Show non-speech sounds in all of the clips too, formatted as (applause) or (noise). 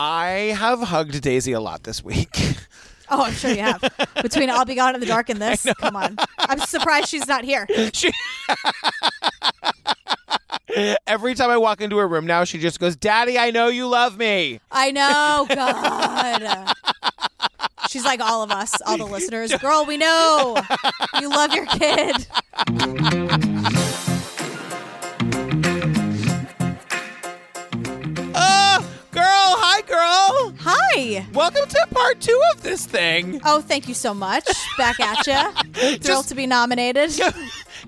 I have hugged Daisy a lot this week. (laughs) Oh, I'm sure you have. Between I'll Be Gone in the Dark and (laughs) this, come on. I'm surprised she's not here. (laughs) She Every time I walk into her room now, she just goes, Daddy, I know you love me. I know, God. She's like all of us, all the listeners. Girl, we know you love your kid. Hi. Welcome to part two of this thing. Oh, thank you so much. Back at you. (laughs) Thrilled to be nominated. (laughs)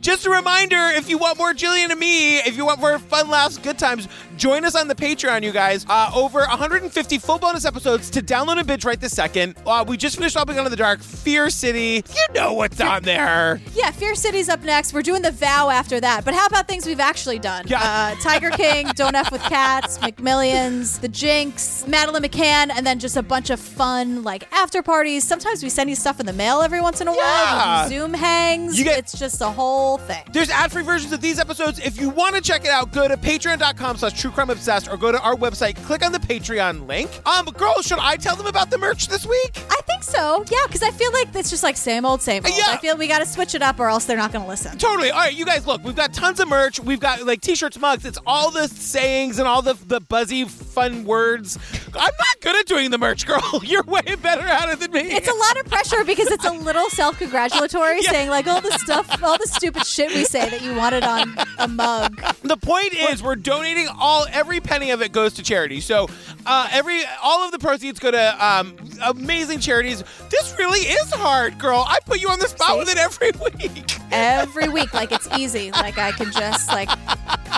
Just a reminder if you want more Jillian and me, if you want more fun laughs, good times, join us on the Patreon, you guys. Uh, over 150 full bonus episodes to download and binge right this second. Uh, we just finished I'll Be Gone in the Dark, Fear City. You know what's on there. Yeah, Fear City's up next. We're doing the vow after that. But how about things we've actually done? Yeah. Uh, Tiger King, (laughs) Don't F with Cats, McMillions, The Jinx, Madeleine McCann, and then just a bunch of fun like after parties. Sometimes we send you stuff in the mail every once in a Yeah. while. Zoom hangs. You get- it's just a whole thing. There's ad-free versions of these episodes. If you want to check it out, go to patreon.com slash true crime obsessed or go to our website, click on the Patreon link. Um, girl, should I tell them about the merch this week? I think so. Yeah, because I feel like it's just like same old, same old. Yeah. I feel we got to switch it up or else they're not going to listen. Totally. All right, you guys, look, we've got tons of merch. We've got like t-shirts, mugs. It's all the sayings and all the the buzzy, fun words. I'm not good at doing the merch, girl. (laughs) You're way better at it than me. It's a lot of pressure because it's a little self-congratulatory, (laughs) Yeah. saying like all the stuff, all the stupid (laughs) shit we say that you wanted on a mug. The point is, we're donating all every penny of it goes to charity. So, uh, every all of the proceeds go to um, amazing charities. This really is hard, girl. I put you on the spot See? with it every week. every week like it's easy like i can just like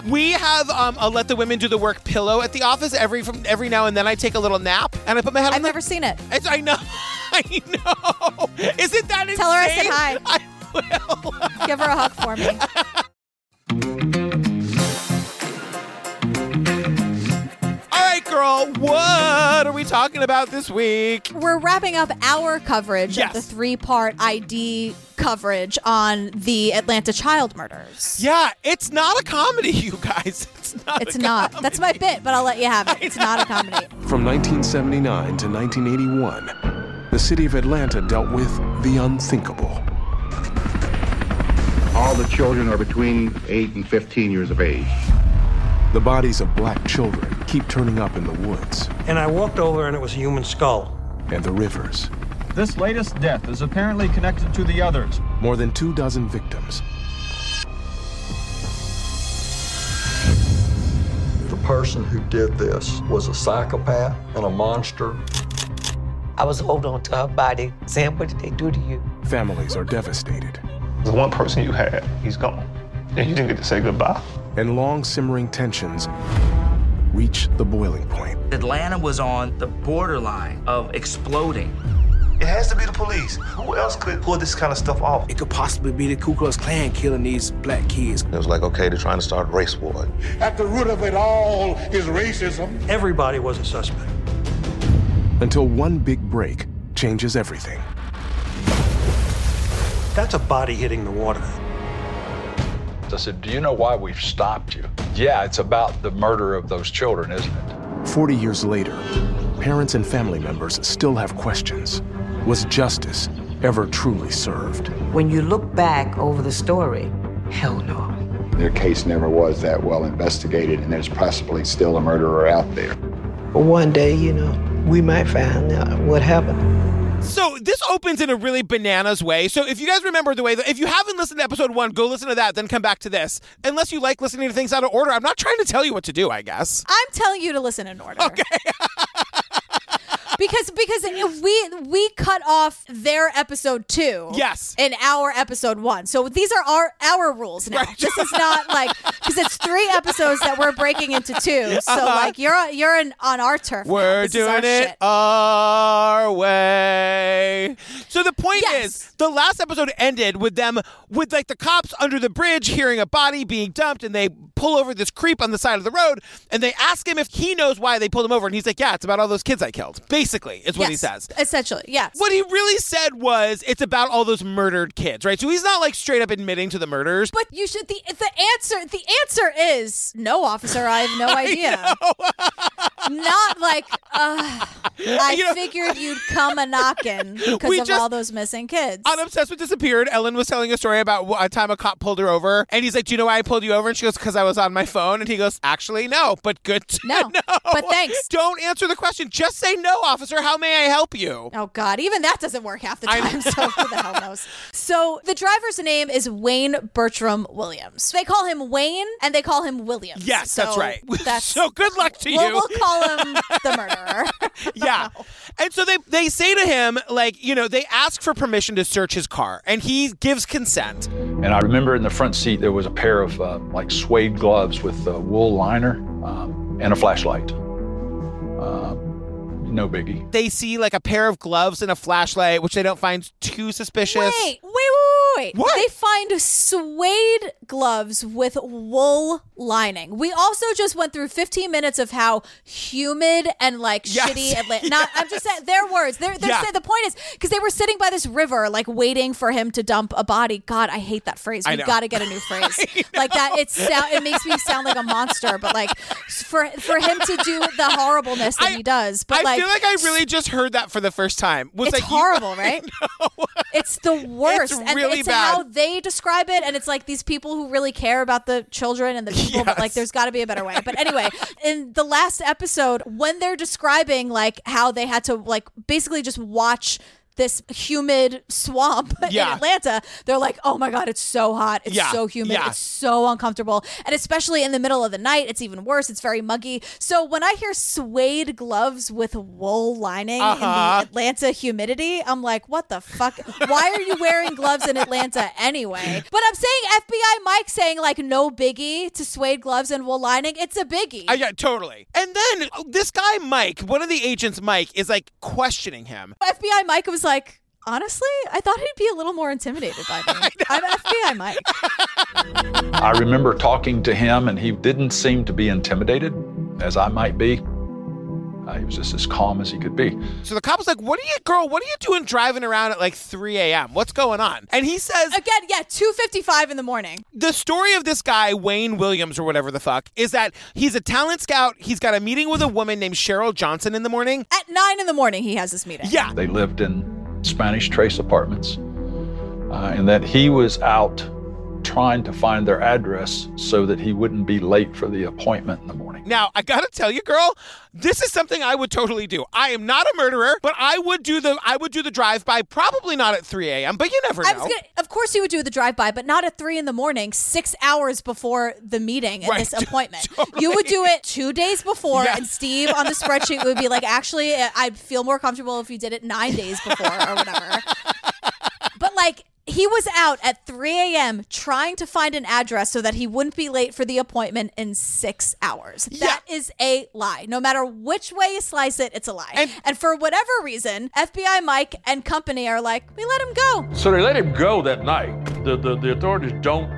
We have um, a let the women do the work pillow at the office every from every now and then. I take a little nap and I put my head on i've the never seen it It's, I know. (laughs) I know. Isn't that insane? Tell her I said hi. I will. give her a hug for me All right, girl. What are we talking about this week? we're wrapping up our coverage Yes. of the three-part id coverage on the atlanta child murders Yeah, it's not a comedy, (laughs) you guys. It's not. it's a not that's my bit but i'll let you have it it's not a comedy (laughs) From 1979 to 1981, the city of Atlanta dealt with the unthinkable. All the children are between 8 and 15 years of age. The bodies of black children keep turning up in the woods And I walked over and it was a human skull. and the rivers. This latest death is apparently connected to the others. More than two dozen victims. The person who did this was a psychopath and a monster. I was holding on to her body, saying, What did they do to you? Families are devastated. The one person you had, he's gone. And you didn't get to say goodbye. And long simmering tensions reach the boiling point. Atlanta was on the borderline of exploding. It has to be the police. Who else could pull this kind of stuff off? It could possibly be the Ku Klux Klan killing these black kids. It was like, okay, they're trying to start a race war. At the root of it all is racism. Everybody was a suspect. Until one big break changes everything. That's a body hitting the water. I said, Do you know why we've stopped you? Yeah, it's about the murder of those children, isn't it? 40 years later, parents and family members still have questions. Was justice ever truly served? When you look back over the story, hell no. Their case never was that well investigated, and there's possibly still a murderer out there. But one day, you know, we might find out what happened. So this opens in a really bananas way. So if you guys remember the way that if you haven't listened to episode one, go listen to that, then come back to this. Unless you like listening to things out of order, I'm not trying to tell you what to do. I guess. i'm telling you to listen in order okay (laughs) because because we we cut off their episode two Yes. in our episode one so these are our our rules now Right. this is not (laughs) like because it's three episodes that we're breaking into two so Uh-huh. like you're you're in, on our turf. We're is our doing it shit. our way. So the point Yes. is, the last episode ended with them with like the cops under the bridge hearing a body being dumped, and they pull over this creep on the side of the road, and they ask him if he knows why they pulled him over, and he's like, "Yeah, it's about all those kids I killed." Basically. Basically, is what he says. Essentially, yes. What he really said was it's about all those murdered kids, right? So he's not like straight up admitting to the murders. But you should the the answer the answer is no, officer. I have no (laughs) idea. (laughs) Not like uh, I You know- figured you'd come a knocking (laughs) because of just- all those missing kids. On Obsessed with Disappeared, Ellen was telling a story about a time a cop pulled her over, and he's like, "Do you know why I pulled you over?" And she goes, "Because I was on my phone." And he goes, "Actually, no, but good to No, know." but thanks. Don't answer the question. Just say no, officer. How may I help you? Oh God, even that doesn't work half the I time. (laughs) So who the hell knows? So the driver's name is Wayne Bertram Williams. They call him Wayne and they call him Williams. Yes, that's right. (laughs) That's so good luck to we'll, you. we'll call him the (laughs) murderer. yeah. And so they they say to him like, you know, they ask for permission to search his car, and he gives consent. And I remember in the front seat there was a pair of uh, like suede gloves with a wool liner um, and a flashlight. Uh, no biggie. They see like a pair of gloves and a flashlight, which they don't find too suspicious. Wait, wait, wait, wait. What? They find suede gloves with wool lining. We also just went through 15 minutes of how humid and like Yes. shitty Atlanta. (laughs) Not, I'm just saying their words. They're, they're Yeah. saying, the point is because they were sitting by this river, like waiting for him to dump a body. God, I hate that phrase. We got to get a new (laughs) phrase like that. It sound it makes me sound like a monster, but like for for him to do the horribleness that he does. But I like feel like I really just heard that for the first time. Was it's like horrible, (laughs) right? (laughs) It's the worst. and really it's bad. how they describe it. And it's like these people who really care about the children and the people, but like there's got to be a better way. But anyway, (laughs) in the last episode, when they're describing like how they had to like basically just watch this humid swamp (laughs) Yeah. in Atlanta, they're like, oh my God, it's so hot. It's Yeah. so humid. Yeah. It's so uncomfortable. And especially in the middle of the night, it's even worse. It's very muggy. So when I hear suede gloves with wool lining in Uh-huh. the Atlanta humidity, I'm like, what the fuck? Why are you wearing gloves in Atlanta anyway? But I'm saying FBI Mike saying like no biggie to suede gloves and wool lining. It's a biggie. I, yeah, totally. And then uh, this guy Mike, one of the agents, Mike, is like questioning him. FBI Mike was like, honestly, I thought he'd be a little more intimidated by me. I'm FBI Mike. I remember talking to him, and he didn't seem to be intimidated, as I might be. Uh, he was just as calm as he could be. So the cop was like, "What are you, girl? What are you doing driving around at like 3 a.m.? What's going on?" And he says, Again, yeah, 2.55 in the morning. the story of this guy, Wayne Williams or whatever the fuck, is that he's a talent scout. He's got a meeting with a woman named Cheryl Johnson in the morning. At 9 in the morning, he has this meeting. Yeah. They lived in Spanish Trace apartments, uh, and that he was out trying to find their address so that he wouldn't be late for the appointment in the morning. Now, I gotta tell you, girl, this is something I would totally do. I am not a murderer, but I would do the I would do the drive by. Probably not at 3 a.m., but you never know. I was gonna, of course, you would do the drive by, but not at three in the morning, six hours before the meeting and Right, this (laughs) appointment. totally. You would do it two days before, Yes. and Steve on the spreadsheet would be like, (laughs) actually, I'd feel more comfortable if you did it nine days before or whatever. (laughs) but like, he was out at 3 a.m. trying to find an address so that he wouldn't be late for the appointment in six hours. That is a lie. No matter which way you slice it, it's a lie. And, for whatever reason, FBI Mike and company are like, we let him go. So they let him go that night. The, the, the authorities don't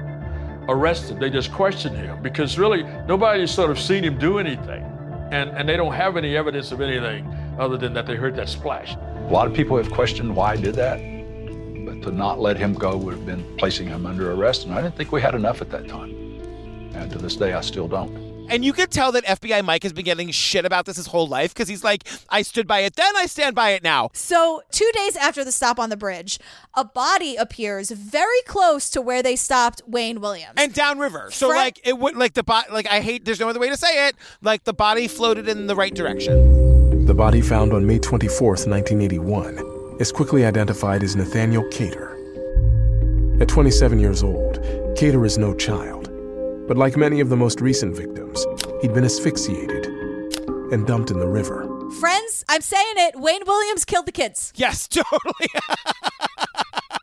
arrest him, they just question him because really nobody's sort of seen him do anything. And, and they don't have any evidence of anything other than that they heard that splash. A lot of people have questioned why I did that, but to not let him go would have been placing him under arrest, and I didn't think we had enough at that time. And to this day, I still don't. And you could tell that FBI Mike has been getting shit about this his whole life because he's like, I stood by it then, I stand by it now. So, two days after the stop on the bridge, a body appears very close to where they stopped Wayne Williams. And downriver. So Fred- like it would like the body like I hate there's no other way to say it. Like the body floated in the right direction. The body found on May 24th, 1981, is quickly identified as Nathaniel Cater. At 27 years old, Cater is no child, but like many of the most recent victims, he'd been asphyxiated and dumped in the river. Friends, I'm saying it. Wayne Williams killed the kids. Yes, (laughs) totally.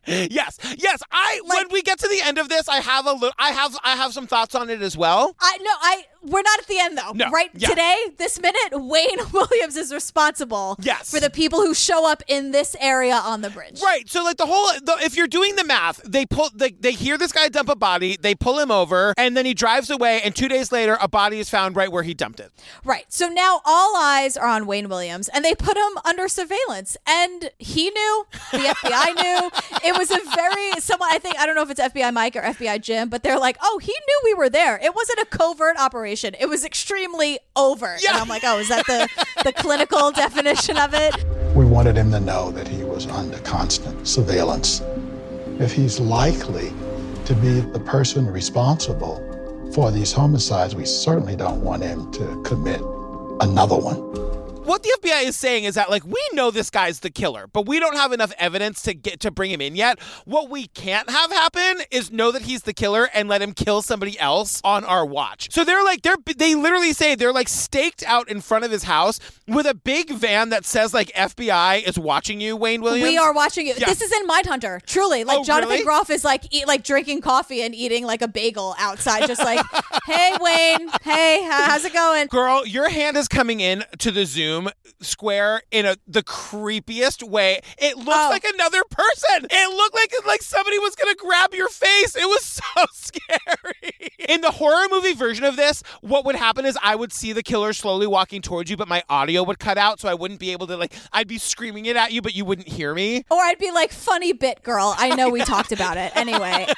yes, yes. I when we get to the end of this, I have a little. I have I have some thoughts on it as well. I no, I we're not at the end though. No, right yeah. today, this minute, (laughs) Wayne (laughs) Williams is responsible. Yes. for the people who show up in this area on the bridge. Right. So like the whole the, if you're doing the math, they pull they, they hear this guy dump a body, they pull him over, and then he drives away, and two days later, a body is found right where he dumped it. Right. So now all eyes are on Wayne Williams and they put him under surveillance. And he knew, the FBI (laughs) knew. It was a very someone I think I don't know if it's FBI Mike or FBI Jim, but they're like, "Oh, he knew we were there. It wasn't a covert operation. It was extremely overt." And I'm like, "Oh, is that the the clinical (laughs) definition of it?" We wanted him to know that he was under constant surveillance. If he's likely to be the person responsible for these homicides, we certainly don't want him to commit another one. What the FBI is saying is that like we know this guy's the killer, but we don't have enough evidence to get to bring him in yet. What we can't have happen is know that he's the killer and let him kill somebody else on our watch. So they're like they're they literally say they're like staked out in front of his house with a big van that says like FBI is watching you, Wayne Williams. We are watching you. Yeah. This is in Mindhunter. Truly, like Oh, Jonathan really? Groff is like eat, like drinking coffee and eating like a bagel outside, just like, (laughs) "Hey Wayne, hey, how's it going?" Girl, your hand is coming in to the Zoom square in a the creepiest way. It looks Oh. like another person. It looked like like somebody was gonna grab your face. It was (laughs) so scary. In the horror movie version of this, what would happen is I would see the killer slowly walking towards you, but my audio would cut out, so I wouldn't be able to like. I'd be screaming it at you, but you wouldn't hear me. Or I'd be like, "Funny bit, girl. I know we talked about it anyway." (laughs)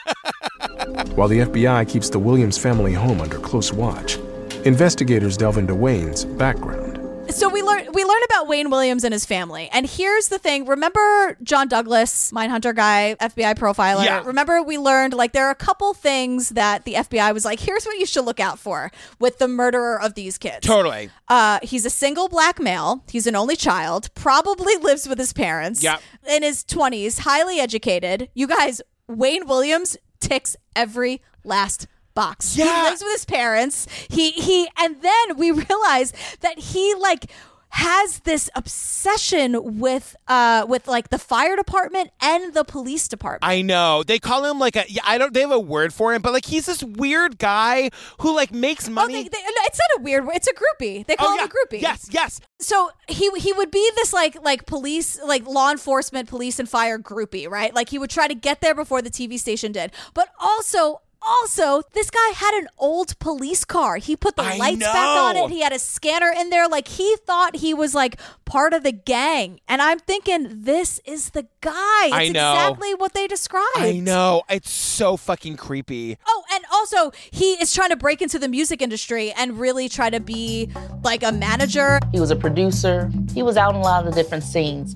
While the FBI keeps the Williams family home under close watch, investigators delve into Wayne's background. So we learn we learn about Wayne Williams and his family. And here's the thing. Remember John Douglas, Mindhunter guy, FBI profiler? Yeah. Remember we learned like there are a couple things that the FBI was like, here's what you should look out for with the murderer of these kids. Totally. Uh, he's a single black male. He's an only child. Probably lives with his parents. Yep. In his 20s, highly educated. You guys, Wayne Williams ticks every last box. Yeah. He lives with his parents. He he and then we (laughs) realize that he like has this obsession with uh with like the fire department and the police department. I know. They call him like a yeah, I don't they have a word for him, but like he's this weird guy who like makes Oh, money. they, they, no, it's not a weird. It's a groupie. They call Oh, him a groupie. Yes, yes. So he he would be this like like police like law enforcement police and fire groupie, right? Like he would try to get there before the TV station did. But also also, this guy had an old police car. He put the I lights back on it. He had a scanner in there. Like he thought he was like part of the gang. And I'm thinking, this is the guy. It's I know. exactly what they described. I know. It's so fucking creepy. Oh, and also he is trying to break into the music industry and really try to be like a manager. He was a producer. He was out in a lot of the different scenes.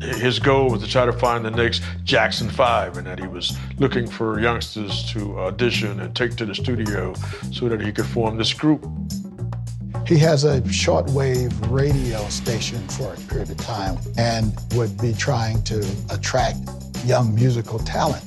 His goal was to try to find the next Jackson 5 and that he was looking for youngsters to audition and take to the studio so that he could form this group. He has a shortwave radio station for a period of time and would be trying to attract young musical talent.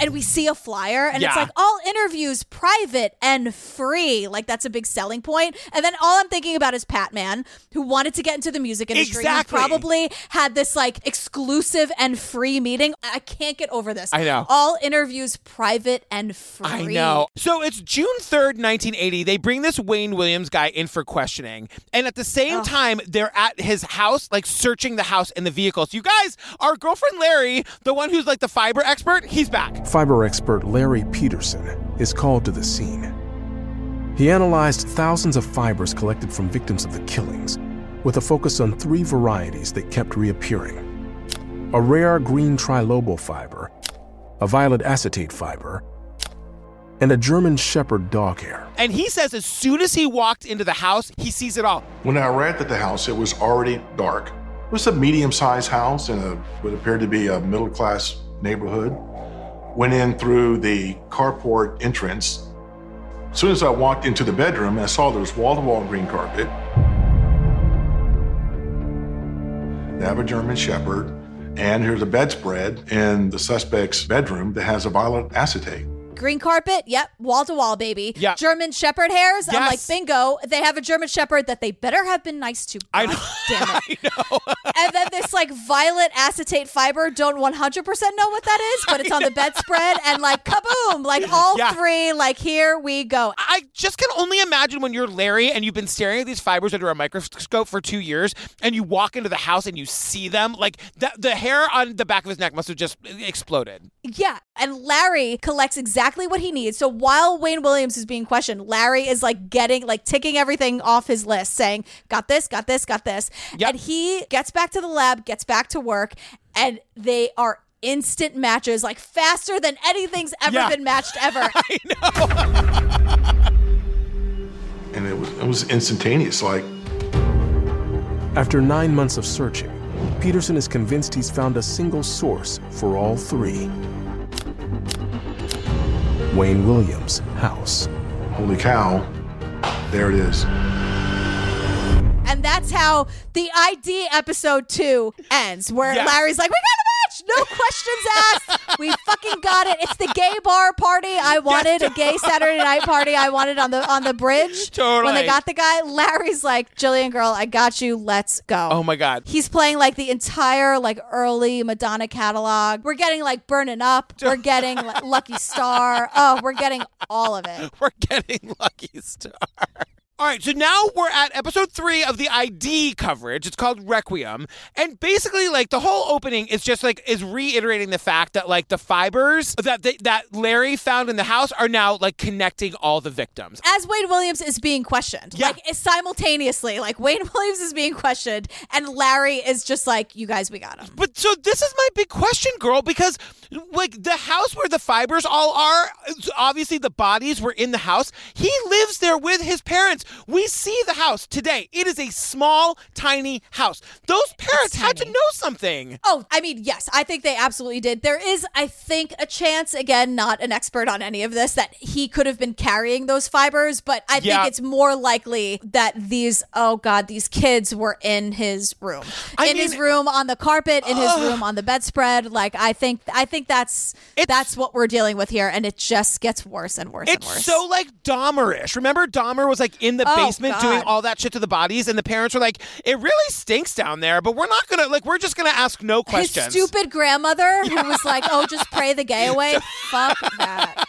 And we see a flyer and it's like all interviews private and free like that's a big selling point and then all i'm thinking about is pat man who wanted to get into the music industry Exactly. probably had this like exclusive and free meeting i can't get over this I know. all interviews private and free I know. So it's June 3rd, 1980. They bring this Wayne Williams guy in for questioning. And at the same time, they're at his house, like searching the house and the vehicles. You guys, our girlfriend Larry, the one who's like the fiber expert, he's back. Fiber expert Larry Peterson is called to the scene. He analyzed thousands of fibers collected from victims of the killings, with a focus on three varieties that kept reappearing a rare green trilobal fiber, a violet acetate fiber, and a German Shepherd dog hair. And he says as soon as he walked into the house, he sees it all. When I arrived at the house, it was already dark. It was a medium-sized house in a what appeared to be a middle-class neighborhood. Went in through the carport entrance. As soon as I walked into the bedroom, I saw there was wall-to-wall green carpet. They have a German Shepherd, and here's a bedspread in the suspect's bedroom that has a violet acetate. Green carpet, yep, wall to wall, baby. Yeah. German Shepherd hairs, I'm like, bingo. They have a German Shepherd that they better have been nice to. I know. (laughs) Damn it. and then this like violet acetate fiber, don't 100% know what that is, but it's on the bedspread and like kaboom, like all Yeah. three, like here we go. I just can only imagine when you're Larry and you've been staring at these fibers under a microscope for two years, and you walk into the house and you see them. Like the hair on the back of his neck must have just exploded. Yeah. And Larry collects exactly what he needs. So while Wayne Williams is being questioned, Larry is like getting, like ticking everything off his list, saying, got this, got this, got this. And he gets back to the lab, gets back to work, and they are instant matches, like faster than anything's ever Yeah. been matched (laughs) ever. I know. (laughs) and it was it was instantaneous. Like After nine months of searching, Peterson is convinced he's found a single source for all three Wayne Williams' house. Holy cow, there it is. and that's how the ID episode two ends, where Yes. Larry's like, we got a match! No questions asked. We fucking got it. It's the gay bar party I wanted, a gay Saturday night party I wanted on the on the bridge. Totally. When they got the guy, Larry's like, Jillian girl, I got you. Let's go. Oh my God. He's playing like the entire like early Madonna catalog. We're getting like Burning Up. We're getting like, Lucky Star. Oh, we're getting all of it. (laughs) We're getting Lucky Star. All right, so now we're at episode three of the ID coverage. It's called Requiem, and basically, like the whole opening is just like is reiterating the fact that like the fibers that they, that Larry found in the house are now like connecting all the victims. as Wayne Williams is being questioned. Like it's simultaneously, like Wayne (laughs) Williams is being questioned, and Larry is just like, "You guys, we got him." But so this is my big question, girl, because like the house where the fibers all are, obviously the bodies were in the house. He lives there with his parents. We see the house today. It is a small, tiny house. Those parents had to know something. Oh, I mean, yes, I think they absolutely did. There is, I think, a chance, again, not an expert on any of this, that he could have been carrying those fibers, but I Yeah. think it's more likely that these, oh God, these kids were in his room. in his room on the carpet, in his room on the bedspread. Like I think I think that's that's what we're dealing with here, and it just gets worse and worse and worse. so like Dahmerish. Remember, Dahmer was like in the Oh, basement doing all that shit to the bodies, and the parents were like, "It really stinks down there, but we're not gonna like, we're just gonna ask no questions." His stupid grandmother who was like, (laughs) "Oh, just pray the gay (laughs) away." Fuck that.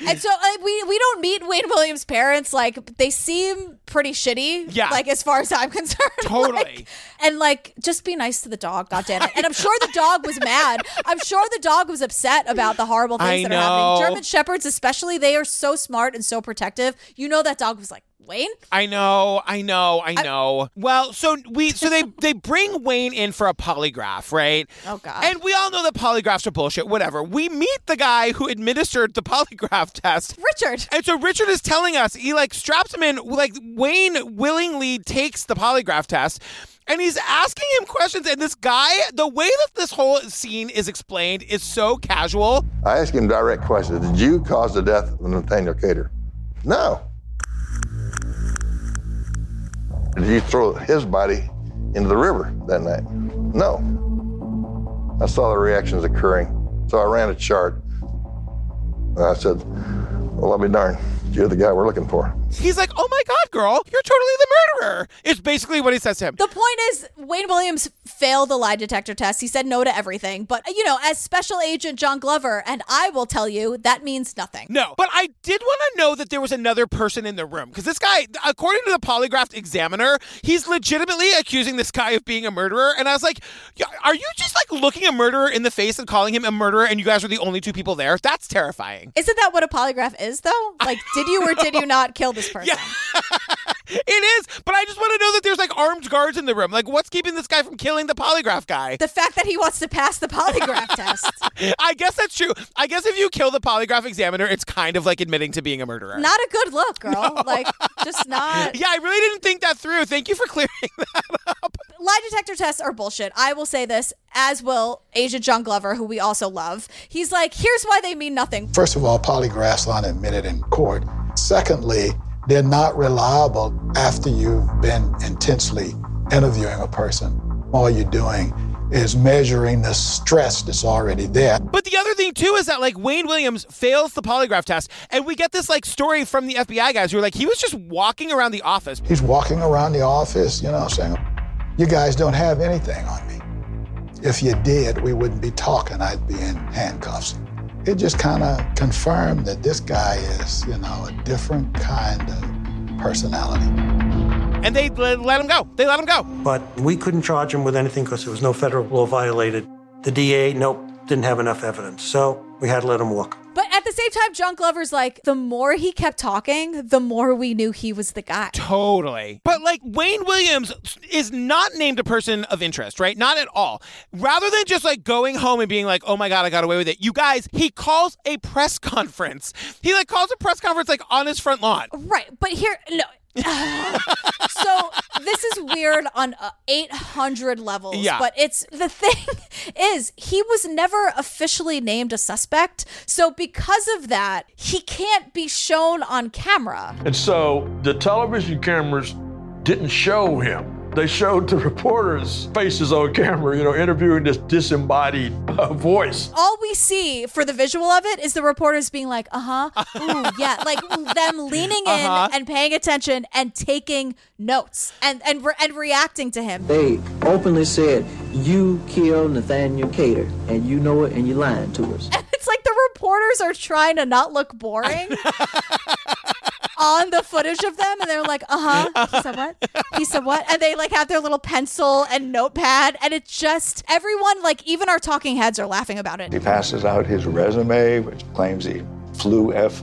And so like, we we don't meet Wayne Williams' parents. Like they seem pretty shitty. Yeah. Like as far as I'm (laughs) concerned. Totally. Like, and like just be nice to the dog. God damn it. And I'm sure the dog was mad. I'm sure the dog was upset about the horrible things I that know. are happening. German shepherds, especially, they are so smart and so protective. You know that dog was like Wayne. I know, I know, I know. well, so we so they (laughs) they bring Wayne in for a polygraph, right? Oh God. And we all know that polygraphs are bullshit, whatever. We meet the guy who administered the (laughs) polygraph test. Richard. And so Richard is telling us, he like straps him in, like Wayne willingly takes the polygraph test. And he's asking him questions, and this guy, the way that this whole scene is explained is so casual. I asked him direct questions. Did you cause the death of Nathaniel Cater? No. Did you throw his body into the river that night? No. I saw the reactions occurring, so I ran a chart. And I said, Well, I'll be darned. You're the guy we're looking for. He's like, "Oh my god, girl, you're totally the murderer." It's basically what he says to him. The point is, Wayne Williams failed the lie detector test. He said no to everything. But, uh, you know, as Special Agent John Glover, and I will tell you, that means nothing. No, but I did want to know that there was another person in the room because this guy, according to the polygraph examiner, he's legitimately accusing this guy of being a murderer. And I was like, "Are you just like looking a murderer in the face and calling him a murderer, and you guys are the only two people there? That's terrifying." Isn't that what a polygraph is, though? (laughs) Like, did you or did you not kill this person? (laughs) It is, but I just want to know that there's like armed guards in the room. Like, what's keeping this guy from killing the polygraph guy? The fact that he wants to pass the polygraph (laughs) test. I guess that's true. I guess if you kill the polygraph examiner, it's kind of like admitting to being a murderer. Not a good look, girl. Like, just not. (laughs) Yeah, I really didn't think that through. Thank you for (laughs) clearing that. Up. Lie detector tests are bullshit. I will say this, as will Asia John Glover, who we also love. He's like, here's why they mean nothing. First of all, polygraphs aren't admitted in court. Secondly, they're not reliable after you've been intensely interviewing a person. All you're doing is measuring the stress that's already there. But the other thing too is that like Wayne Williams fails the polygraph test, and we get this like story from the FBI guys who are like he was just walking around the office. He's walking around the office, you know, saying, You guys don't have anything on me. If you did, we wouldn't be talking. I'd be in handcuffs. It just kind of confirmed that this guy is, you know, a different kind of personality. And they let let him go. They let him go. But we couldn't charge him with anything because there was no federal law violated. The DA, nope, didn't have enough evidence. So we had to let him walk. But at the same time, John Glover's like, the more he kept talking, the more we knew he was the guy. Totally. But like Wayne Williams is not named a person of interest, right? Not at all. Rather than just like going home and being like, oh my God, I got away with it. You guys, he calls a press (laughs) conference. He like calls a press conference like on his front lawn. Right. But here, no. (laughs) so this is weird on uh, 800 levels Yeah. but it's the thing (laughs) is he was never officially named a suspect so because of that he can't be shown on camera And so the television cameras didn't show him. They showed the reporters' faces on camera, you know, interviewing this disembodied uh, voice. all we see for the visual of it is the reporters being like uh-huh (laughs) ooh yeah like them leaning in Uh-huh. and paying attention and taking notes and and, re- and reacting to him They openly said, You killed Nathaniel Cater, and you know it, and you're lying to us. (laughs) It's like the reporters are trying to not look boring (laughs) on the footage of them, and they're like, "Uh huh." He said what? He said what? And they like have their little pencil and notepad, and it's just everyone, like even our talking heads, are laughing about it. He passes out his resume, which claims he flew F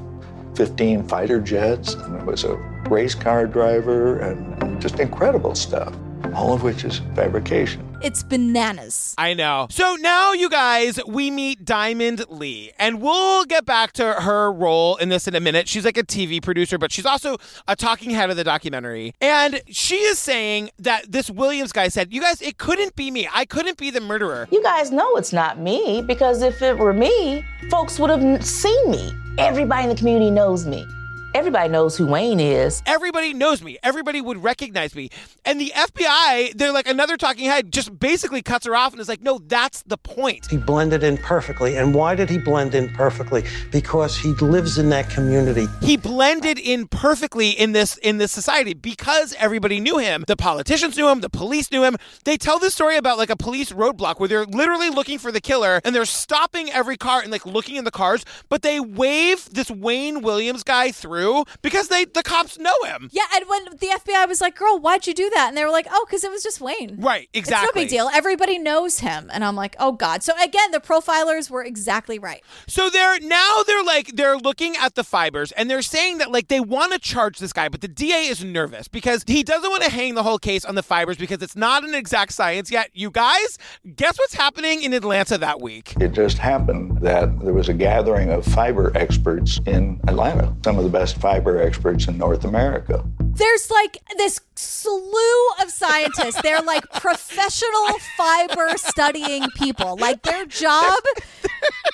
15 fighter jets and was a race car driver and, and just incredible stuff, all of which is fabrication. It's bananas. I know. So now, you guys, we meet Diamond Lee, and we'll get back to her role in this in a minute. She's like a TV producer, but she's also a talking head of the documentary. And she is saying that this Williams guy said, You guys, it couldn't be me. I couldn't be the murderer. You guys know it's not me because if it were me, folks would have seen me. Everybody in the community knows me. Everybody knows who Wayne is. Everybody knows me. Everybody would recognize me. And the FBI, they're like another talking head, just basically cuts her off and is like, No, that's the point. He blended in perfectly. And why did he blend in perfectly? Because he lives in that community. He blended in perfectly in this in this society because everybody knew him. The politicians knew him, the police knew him. They tell this story about like a police roadblock where they're literally looking for the killer and they're stopping every car and like looking in the cars, but they wave this Wayne Williams guy through because they the cops know him. Yeah, and when the FBI was like, "Girl, why'd you do that?" and they were like, "Oh, because it was just Wayne." Right, Exactly. It's no big deal. Everybody knows him, and I'm like, "Oh God!" So again, the profilers were exactly right. So they're now they're like they're looking at the fibers and they're saying that like they want to charge this guy, but the DA is nervous because he doesn't want to hang the whole case on the fibers because it's not an exact science yet. You guys, guess what's happening in Atlanta that week? It just happened that there was a gathering of fiber experts in Atlanta, some of the best fiber experts in North America. There's like this slew of scientists. They're like professional fiber studying people. Like their job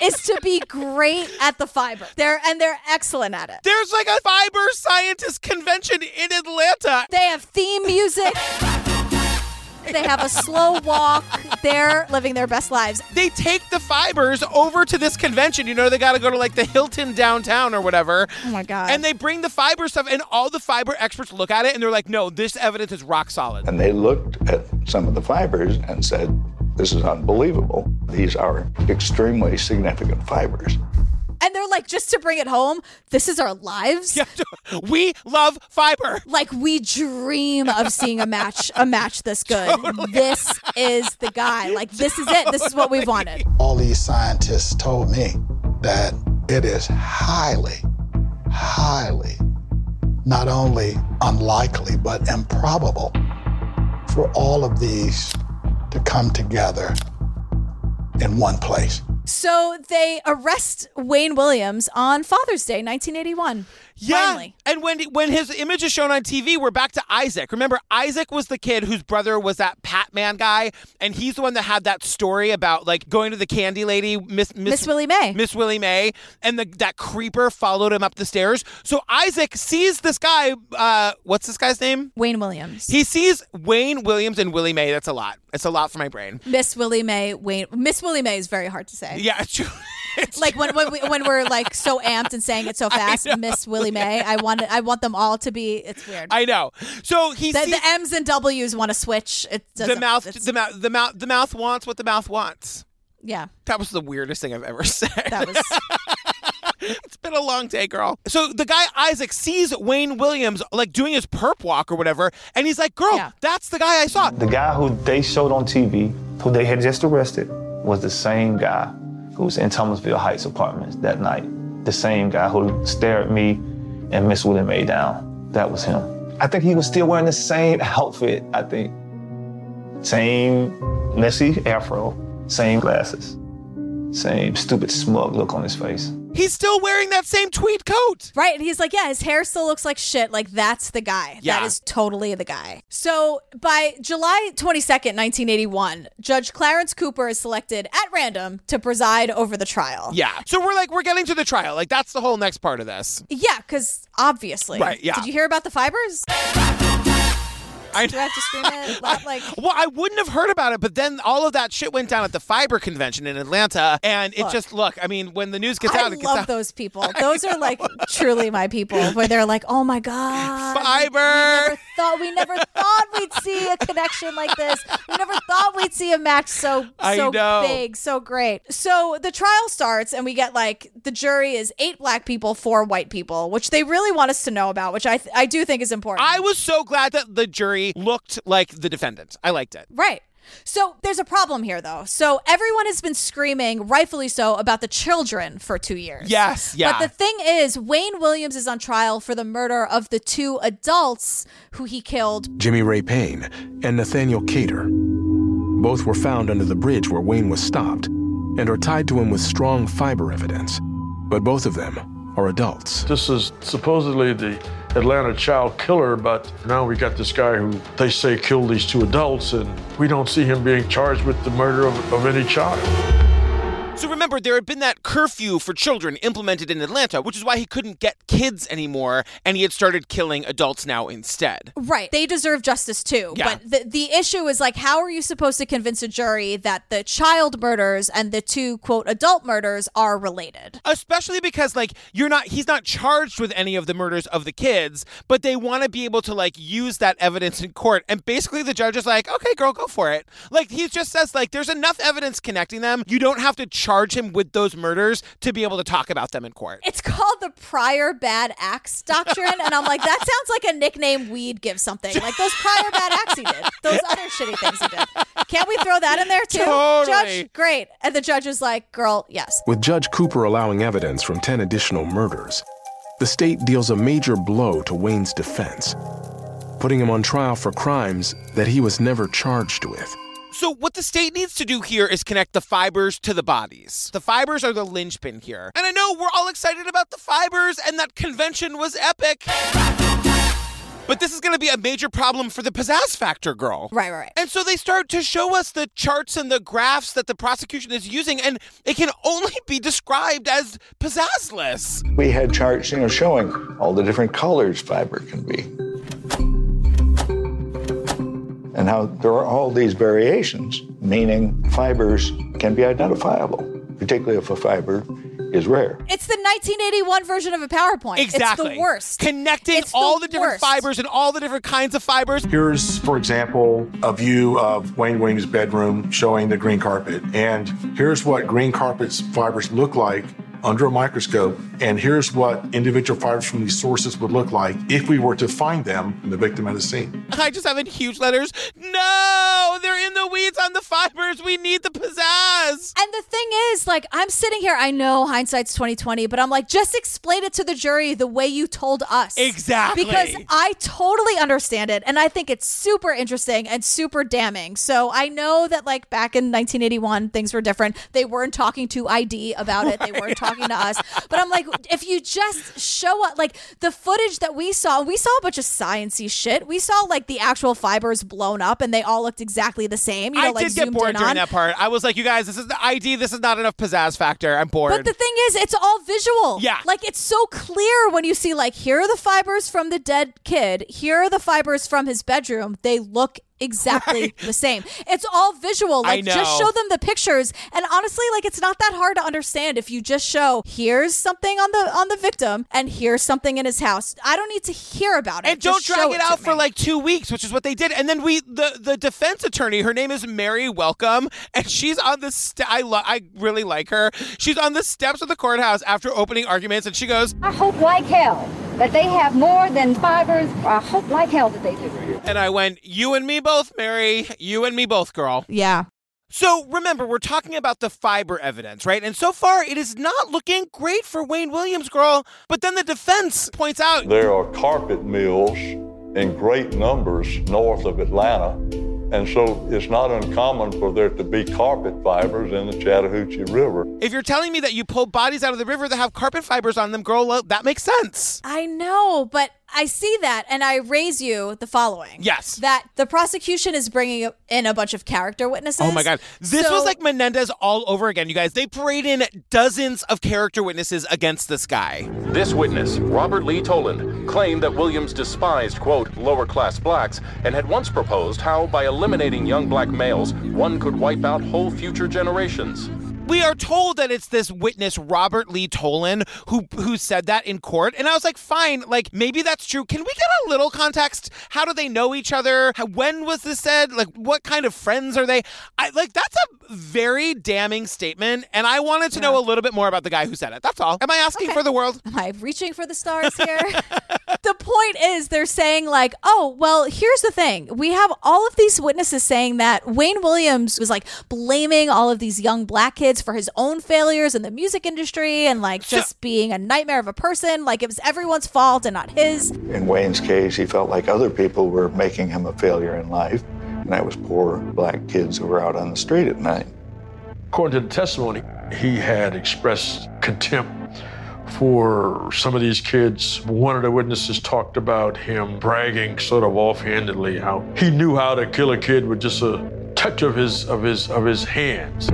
is to be great at the fiber. They're and they're excellent at it. There's like a fiber scientist convention in Atlanta. They have theme music. They have a slow walk. They're living their best lives. They take the fibers over to this convention. You know, they got to go to like the Hilton downtown or whatever. Oh my God. And they bring the fiber stuff, and all the fiber experts look at it and they're like, no, this evidence is rock solid. And they looked at some of the fibers and said, This is unbelievable. These are extremely significant fibers. And they're like, just to bring it home, this is our lives. (laughs) we love fiber. Like we dream of seeing a match, a match this good. This is the guy. Like this is it. This is what we've wanted. All these scientists told me that it is highly, highly, not only unlikely, but improbable for all of these to come together in one place. So they arrest Wayne Williams on Father's Day, 1981. Yeah, Finally. and when when his image is shown on TV, we're back to Isaac. Remember, Isaac was the kid whose brother was that Pat Man guy, and he's the one that had that story about like going to the candy lady, Miss Miss Willie Mae. Miss Willie Mae, and the that creeper followed him up the stairs. So Isaac sees this guy. Uh, what's this guy's name? Wayne Williams. He sees Wayne Williams and Willie Mae. That's a lot. It's a lot for my brain. Miss Willie Mae. Wayne. Miss Willie Mae is very hard to say. Yeah, (laughs) it's (laughs) true. like when when, we, when we're like so amped and saying it so (laughs) fast, Miss Willie Mae. (laughs) I want it, I want them all to be. It's weird. I know. So he the, sees the M's and W's want to switch. It the mouth. The mouth. The mouth. The mouth wants what the mouth wants. Yeah, That was the weirdest thing I've ever said. that was. it's been a long day, girl. So the guy Isaac sees Wayne Williams like doing his perp walk or whatever, and he's like, "Girl, that's the guy I saw." The guy who they showed on TV, who they had just arrested, was the same guy who was in Thomasville Heights apartments that night. The same guy who stared at me and Miss Willie Mae down. That was him. I think he was still wearing the same outfit, I think. Same messy afro, same glasses, same stupid smug look on his face. He's still wearing that same tweed coat. Right. And he's like, yeah, his hair still looks like shit. Like, that's the guy. Yeah. That is totally the guy. So by July 22nd, 1981, Judge Clarence Cooper is selected at random to preside over the trial. Yeah. So we're like, we're getting to the trial. Like that's the whole next part of this. Yeah, because obviously. Right, yeah. Did you hear about the fibers? I Do I have to scream it? Like- like, (laughs) Well, I wouldn't have heard about it, but then all of that shit went down at the Fiber Convention in Atlanta, and it just look. I mean, when the news gets I out, it gets love out. those people. (laughs) Those are like truly my people, where they're like, "Oh my god, Fiber. We never thought we never thought we'd see a connection like this. We never thought we'd see a match so so big, so great." So the trial starts, and we get like the jury is eight black people, four white people, which they really want us to know about, which I th- I do think is important. I was so glad that the jury looked like the defendant. I liked it. Right. So there's a problem here, though. So everyone has been screaming, rightfully so, about the children for two years. Yes, yeah. But the thing is, Wayne Williams is on trial for the murder of the two adults who he killed. Jimmy Ray Payne and Nathaniel Cater. Both were found under the bridge where Wayne was stopped and are tied to him with strong fiber evidence. But both of them are adults. This is supposedly the Atlanta child killer, but now we got this guy who they say killed these two adults, and we don't see him being charged with the murder of, of any child. So remember, there had been that curfew for children implemented in Atlanta, which is why he couldn't get kids anymore, and he had started killing adults now instead. Right. They deserve justice too. Yeah. But the, the issue is like, how are you supposed to convince a jury that the child murders and the two, quote, adult murders are related? Especially because like you're not he's not charged with any of the murders of the kids, but they want to be able to like use that evidence in court. And basically the judge is like, "Okay, girl, go for it." Like he just says like there's enough evidence connecting them. You don't have to charge him with those murders to be able to talk about them in court. It's called the prior bad acts doctrine. And I'm like, that sounds like a nickname we'd give something. Like those prior bad acts he did, those other shitty things he did. Can't we throw that in there too? Totally. Judge, great. And the judge is like, girl, yes. With Judge Cooper allowing evidence from 10 additional murders, the state deals a major blow to Wayne's defense, putting him on trial for crimes that he was never charged with. So what the state needs to do here is connect the fibers to the bodies. The fibers are the linchpin here. And I know we're all excited about the fibers and that convention was epic. But this is going to be a major problem for the pizzazz factor girl. Right, right, right. And so they start to show us the charts and the graphs that the prosecution is using, and it can only be described as pizzazzless. We had charts, you know, showing all the different colors fiber can be. And how there are all these variations, meaning fibers can be identifiable, particularly if a fiber is rare. It's the 1981 version of a PowerPoint. Exactly. It's the worst. Connecting It's all the different worst. fibers and all the different kinds of fibers. Here's, for example, a view of Wayne Williams' bedroom showing the green carpet. And here's what green carpet's fibers look like under a microscope. And here's what individual fibers from these sources would look like if we were to find them in the victim at the scene. I just have in huge letters, no, they're in the weeds on the fibers. We need the pizzazz. And the thing is, like, I'm sitting here. I know hindsight's 2020, but I'm like, just explain it to the jury the way you told us. Exactly. Because I totally understand it, and I think it's super interesting and super damning. So I know that, like, back in 1981, things were different. They weren't talking to ID about it. They weren't (laughs) talking to us. But I'm like, if you just show up, like the footage that we saw, we saw a bunch of sciency shit. We saw like the actual fibers blown up, and they all looked exactly the same. You know, I like did get bored during on. that part. I was like, you guys, this is the ID. This is not enough pizzazz factor. I'm bored. But the thing is, it's all visual. Yeah. Like it's so clear when you see like here are the fibers from the dead kid, here are the fibers from his bedroom. They look exactly the same. It's all visual. I Like just show them the pictures. And honestly, like it's not that hard to understand if you just show here's something on the on the victim and here's something in his house. I don't need to hear about it. and don't drag show it to out me. for like two weeks, which is what they did. And then we, the the defense attorney, her name is Mary Welcome, and she's on the. St- I lo- I really like her. She's on the steps of the courthouse after opening arguments, and she goes, I hope like hell that they have more than fibers. I uh, hope like hell that they do. and I went, "You and me both, Mary. You and me both, girl." Yeah. So remember, we're talking about the fiber evidence, right? And so far, it is not looking great for Wayne Williams, girl. But then the defense points out There are carpet mills in great numbers north of Atlanta, and so it's not uncommon for there to be carpet fibers in the Chattahoochee River. if you're telling me that you pull bodies out of the river that have carpet fibers on them, girl, well, that makes sense. I know, but I see that and I raise you the following. Yes. That the prosecution is bringing in a bunch of character witnesses. Oh my God. This So- was like Menendez all over again, you guys. They parade in dozens of character witnesses against this guy. This witness, Robert Lee Toland, claimed that Williams despised, quote, lower class blacks and had once proposed how, by eliminating young black males, one could wipe out whole future generations. We are told that it's this witness, Robert Lee Tolan, who who said that in court. And I was like, fine, like maybe that's true. Can we get a little context? How do they know each other? How, when was this said? Like, what kind of friends are they? I like that's a very damning statement. And I wanted to know a little bit more about the guy who said it. That's all. Am I asking for the world? Am I reaching for the stars here? (laughs) the point is, they're saying, like, oh, well, here's the thing. We have all of these witnesses saying that Wayne Williams was like blaming all of these young black kids for his own failures in the music industry and like just being a nightmare of a person. Like it was everyone's fault and not his. In Wayne's case, he felt like other people were making him a failure in life, and that was poor black kids who were out on the street at night. According to the testimony, he had expressed contempt for some of these kids. One of the witnesses talked about him bragging sort of offhandedly how he knew how to kill a kid with just a touch of his of his of his hands.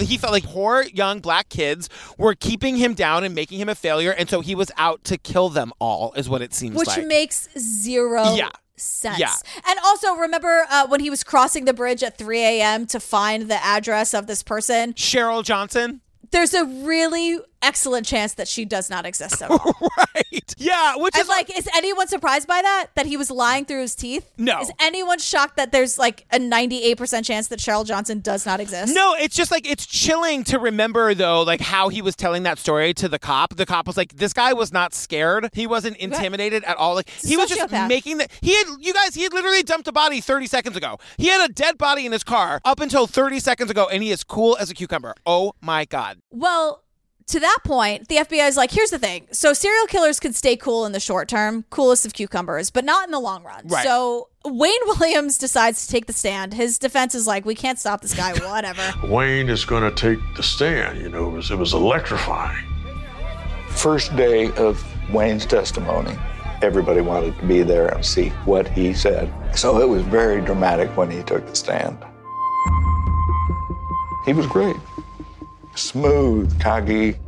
He felt like poor young black kids were keeping him down and making him a failure, and so he was out to kill them all, is what it seems Which like. makes zero Yeah. Sense. Yeah. And also, remember uh, when he was crossing the bridge at 3 a.m. to find the address of this person? Cheryl Johnson? There's a really excellent chance that she does not exist. So (laughs) right. Yeah, which is like, is anyone surprised by that? That he was lying through his teeth? No. Is anyone shocked that there's like a 98% chance that Cheryl Johnson does not exist? No, it's just like it's chilling to remember though, like how he was telling that story to the cop. The cop was like, "This guy was not scared. He wasn't intimidated at all. Like he was just making that. He had you guys. He had literally dumped a body 30 seconds ago. He had a dead body in his car up until 30 seconds ago, and he is cool as a cucumber. Oh my god. Well, to that point, the FBI is like, here's the thing. So serial killers can stay cool in the short term, coolest of cucumbers, but not in the long run. Right. So Wayne (laughs) Williams decides to take the stand. His defense is like, we can't stop this guy, whatever. (laughs) Wayne is going to take the stand. You know, it was, it was electrifying. First day of Wayne's testimony, everybody wanted to be there and see what he said. So it was very dramatic when he took the stand. He was great. Smooth, coggy.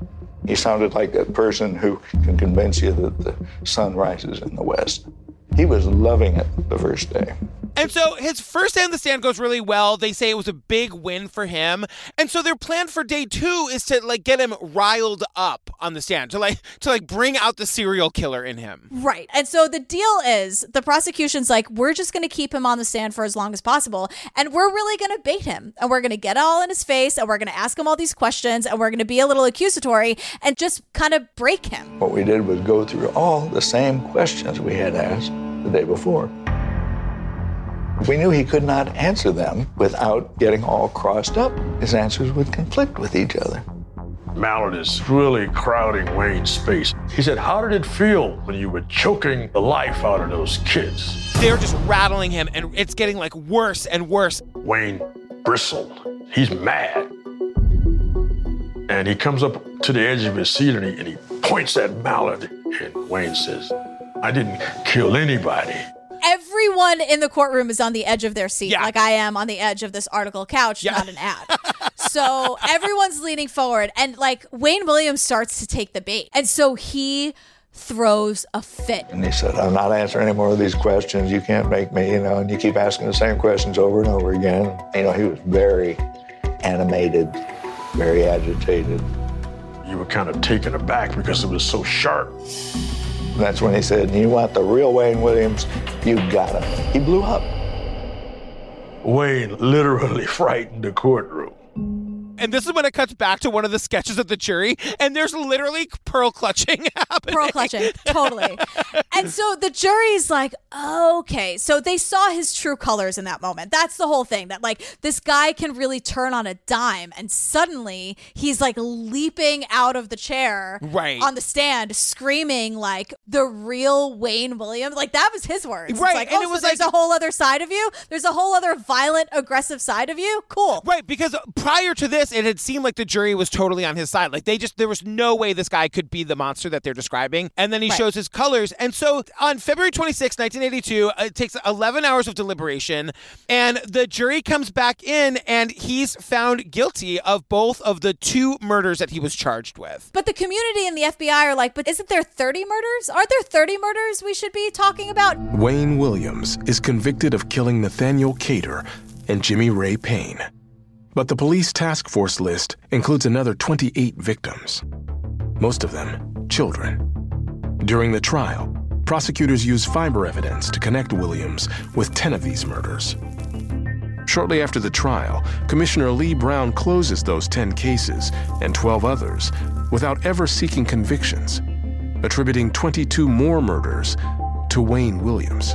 He sounded like a person who can convince you that the sun rises in the west. He was loving it the first day. And so his first day on the stand goes really well. They say it was a big win for him. And so their plan for day two is to like get him riled up on the stand, to like to like bring out the serial killer in him. Right. And so the deal is the prosecution's like, we're just going to keep him on the stand for as long as possible. And we're really going to bait him. And we're going to get all in his face. And we're going to ask him all these questions. And we're going to be a little accusatory and just kind of break him. What we did was go through all the same questions we had asked the day before. We knew he could not answer them without getting all crossed up. His answers would conflict with each other. Mallard is really crowding Wayne's space. He said, How did it feel when you were choking the life out of those kids? They're just rattling him, and it's getting like worse and worse. Wayne bristled. He's mad. And he comes up to the edge of his seat and he, and he points at Mallard. And Wayne says, I didn't kill anybody. Everyone in the courtroom is on the edge of their seat, like I am on the edge of this article couch, not an ad. (laughs) so everyone's leaning forward, and like Wayne Williams starts to take the bait. And so he throws a fit. And he said, I'm not answering any more of these questions. You can't make me, you know, and you keep asking the same questions over and over again. You know, he was very animated, very agitated. You were kind of taken aback because it was so sharp. And that's when he said, You want the real Wayne Williams? You got him. He blew up. Wayne literally (laughs) frightened the courtroom. And this is when it cuts back to one of the sketches of the jury, and there's literally pearl clutching (laughs) happening. Pearl clutching, totally. and so the jury's like, okay. So they saw his true colors in that moment. That's the whole thing that, like, this guy can really turn on a dime. And suddenly he's like leaping out of the chair Right. on the stand, screaming, like, the real Wayne Williams. Like, that was his words. Right, like, and oh, it so was there's a whole other side of you. There's a whole other violent, aggressive side of you. Cool. Right, because prior to this, it had seemed like the jury was totally on his side. Like they just, there was no way this guy could be the monster that they're describing. And then he Right. shows his colors. And so on February 26, 1982, uh, it takes 11 hours of deliberation, and the jury comes back in, and he's found guilty of both of the two murders that he was charged with. But the community and the FBI are like, but isn't there 30 murders? Aren't there 30 murders we should be talking about? Wayne Williams is convicted of killing Nathaniel Cater and Jimmy Ray Payne. But the police task force list includes another 28 victims, most of them children. During the trial, prosecutors used fiber evidence to connect Williams with 10 of these murders. Shortly after the trial, Commissioner Lee Brown closes those 10 cases and 12 others without ever seeking convictions, attributing 22 more murders to Wayne Williams.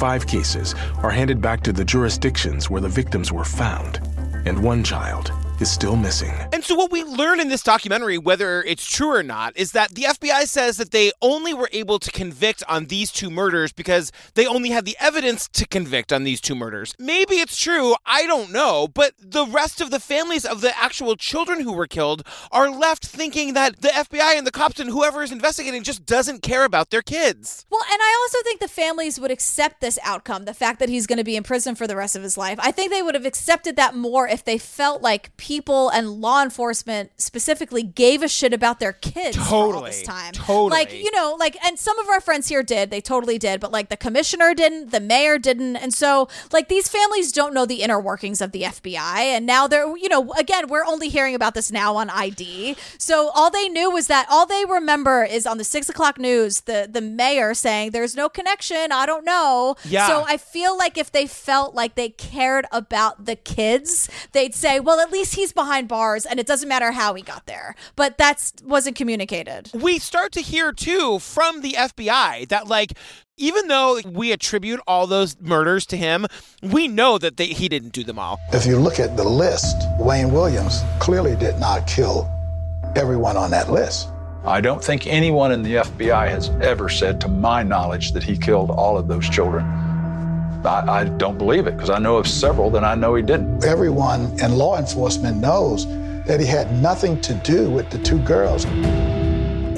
Five cases are handed back to the jurisdictions where the victims were found, and one child is still missing. And so, what we learn in this documentary, whether it's true or not, is that the FBI says that they only were able to convict on these two murders because they only had the evidence to convict on these two murders. Maybe it's true, I don't know, but the rest of the families of the actual children who were killed are left thinking that the FBI and the cops and whoever is investigating just doesn't care about their kids. Well, and I also think the families would accept this outcome, the fact that he's going to be in prison for the rest of his life. I think they would have accepted that more if they felt like people and law enforcement specifically gave a shit about their kids Totally. this time. Totally. Like, you know, like and some of our friends here did, they totally did, but like the commissioner didn't, the mayor didn't. And so like these families don't know the inner workings of the FBI and now they're, you know, again, we're only hearing about this now on ID. So all they knew was that all they remember is on the six o'clock news, the the mayor saying there's no connection. I don't know. Yeah. So I feel like if they felt like they cared about the kids, they'd say, well, at least he's behind bars and it doesn't matter how he got there. But that's wasn't communicated. we start to hear too from the FBI that like even though we attribute all those murders to him, we know that they, he didn't do them all. If you look at the list, Wayne Williams clearly did not kill everyone on that list. I don't think anyone in the FBI has ever said, to my knowledge, that he killed all of those children. I, I don't believe it because I know of several that I know he didn't. Everyone in law enforcement knows that he had nothing to do with the two girls.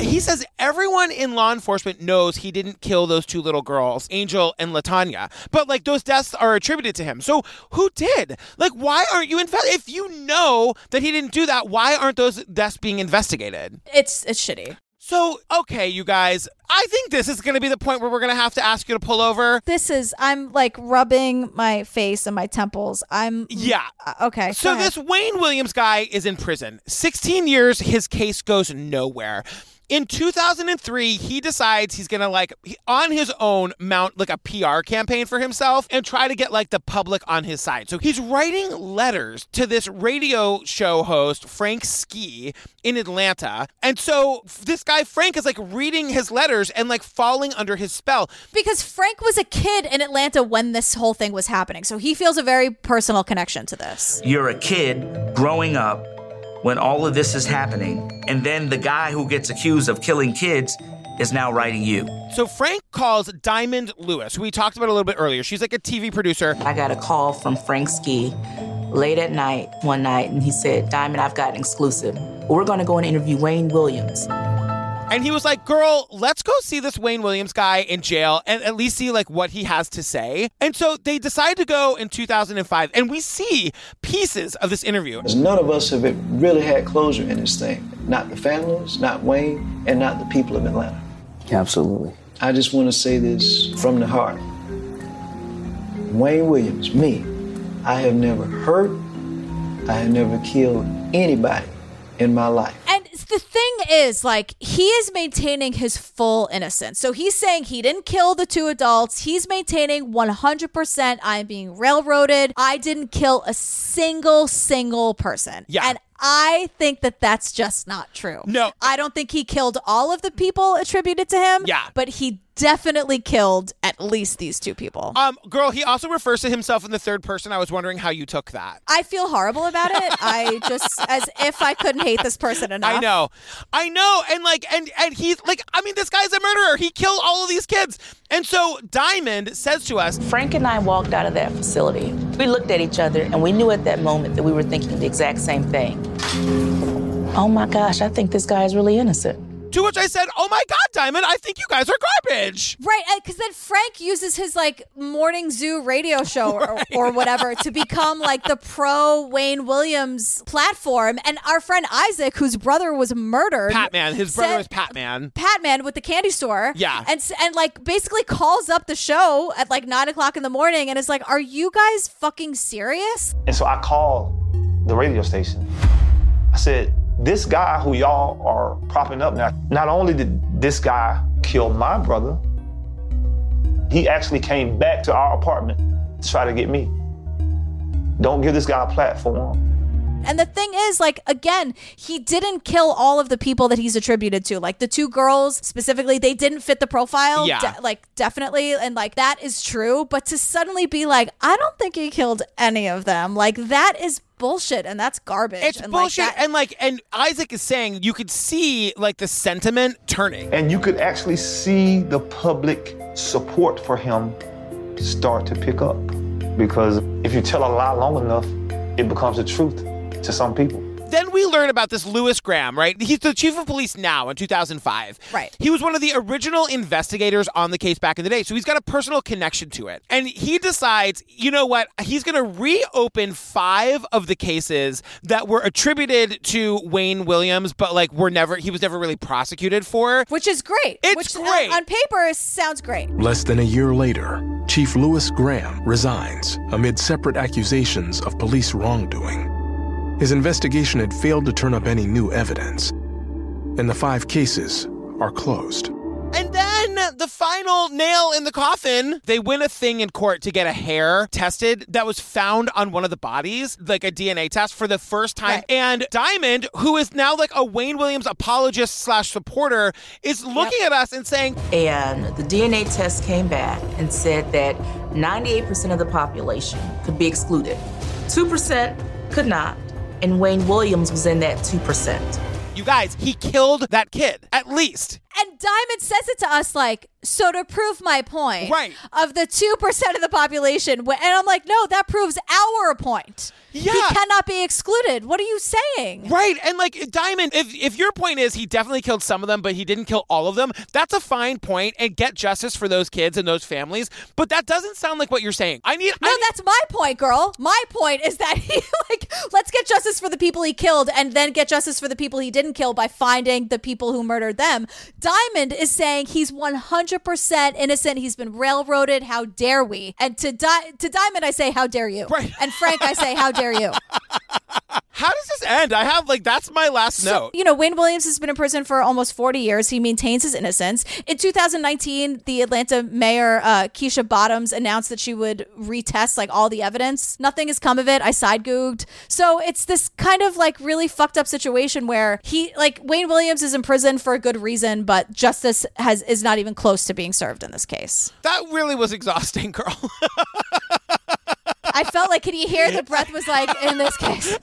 He says everyone in law enforcement knows he didn't kill those two little girls, Angel and Latanya. But like those deaths are attributed to him. So who did? Like why aren't you inve- if you know that he didn't do that, why aren't those deaths being investigated? It's it's shitty. So, okay, you guys, I think this is going to be the point where we're going to have to ask you to pull over. This is I'm like rubbing my face and my temples. I'm Yeah. Uh, okay. So this Wayne Williams guy is in prison. 16 years, his case goes nowhere. In 2003, he decides he's gonna like he- on his own mount like a PR campaign for himself and try to get like the public on his side. So he's writing letters to this radio show host Frank Ski in Atlanta, and so this guy Frank is like reading his letters and like falling under his spell. Because Frank was a kid in Atlanta when this whole thing was happening. So he feels a very personal connection to this. You're a kid growing up when all of this is happening, and then the guy who gets accused of killing kids is now writing you. So Frank calls Diamond Lewis, who we talked about a little bit earlier. She's like a TV producer. I got a call from Frank Ski late at night one night, and he said, Diamond, I've got an exclusive. We're going to go and interview Wayne Williams. And he was like, "Girl, let's go see this Wayne Williams guy in jail and at least see like what he has to say." And so they decide to go in 2005, and we see pieces of this interview. Because none of us have really had closure in this thing. Not the families, not Wayne, and not the people of Atlanta. Absolutely. I just want to say this from the heart. Wayne Williams, me, I have never hurt, I have never killed anybody in my life. The thing is, like, he is maintaining his full innocence. So he's saying he didn't kill the two adults. He's maintaining 100% I'm being railroaded. I didn't kill a single, single person. Yeah. And I think that that's just not true. No. I don't think he killed all of the people attributed to him. Yeah. But he definitely killed at least these two people. Um, girl, he also refers to himself in the third person. I was wondering how you took that. I feel horrible about it. I just, (laughs) as if I couldn't hate this person enough. I know, I know, and like, and and he's like, I mean, this guy's a murderer. He killed all of these kids, and so Diamond says to us, Frank and I walked out of that facility. We looked at each other and we knew at that moment that we were thinking the exact same thing. Oh my gosh, I think this guy is really innocent. To which I said, "Oh my God, Diamond! I think you guys are garbage." Right, uh, because then Frank uses his like morning zoo radio show or, or whatever to become like the pro Wayne Williams platform. And our friend Isaac, whose brother was murdered, Patman, his brother said- was Patman. Patman with the candy store. Yeah. And and like basically calls up the show at like nine o'clock in the morning and is like, Are you guys fucking serious? And so I called the radio station. I said, this guy who y'all are propping up now, not only did this guy kill my brother, he actually came back to our apartment to try to get me. Don't give this guy a platform. And the thing is, like, again, he didn't kill all of the people that he's attributed to. Like, the two girls specifically, they didn't fit the profile. Yeah. De- like, definitely. And, like, that is true. But to suddenly be like, I don't think he killed any of them, like, that is bullshit and that's garbage. It's and, bullshit, Like, that- and like, and Isaac is saying you could see like the sentiment turning. And you could actually see the public support for him start to pick up. Because if you tell a lie long enough, it becomes the truth to some people. Then we learn about this Louis Graham, right? He's the chief of police now in 2005. Right. He was one of the original investigators on the case back in the day, so he's got a personal connection to it. And he decides, you know what? He's going to reopen five of the cases that were attributed to Wayne Williams, but like were never, he was never really prosecuted for. which is great. It's which, uh, great. on paper sounds great. Less than a year later, Chief Louis Graham resigns amid separate accusations of police wrongdoing. His investigation had failed to turn up any new evidence, and the five cases are closed. And then the final nail in the coffin, they win a thing in court to get a hair tested that was found on one of the bodies, like a DNA test for the first time. And Diamond, who is now like a Wayne Williams apologist slash supporter, is looking at us and saying, And the DNA test came back and said that 98% of the population could be excluded. 2% could not. And Wayne Williams was in that 2%. You guys, he killed that kid, at least. And Diamond says it to us like, so to prove my point, Right. Of the two percent of the population, and I'm like, no, that proves our point. Yeah. he cannot be excluded. What are you saying? Right, and like Diamond, if if your point is he definitely killed some of them, but he didn't kill all of them, that's a fine point, and get justice for those kids and those families. But that doesn't sound like what you're saying. I need. No, that's my point, girl. My point is that (laughs) he like let's get justice for the people he killed and then get justice for the people he didn't kill by finding the people who murdered them. Diamond is saying he's 100% innocent. He's been railroaded. How dare we? And to Di- to Diamond I say how dare you? Right. And Frank I say how dare you? (laughs) How does this end. I have like that's my last So, note. you know, Wayne Williams has been in prison for almost 40 years. He maintains his innocence. In 2019, the Atlanta mayor, uh, Keisha Bottoms, announced that she would retest like all the evidence. Nothing has come of it. I side googled. So it's this kind of like really fucked up situation where he, like, Wayne Williams is in prison for a good reason, but justice has is not even close to being served in this case. That really was exhausting, (laughs) girl. I felt like, can you hear the breath was like in this case?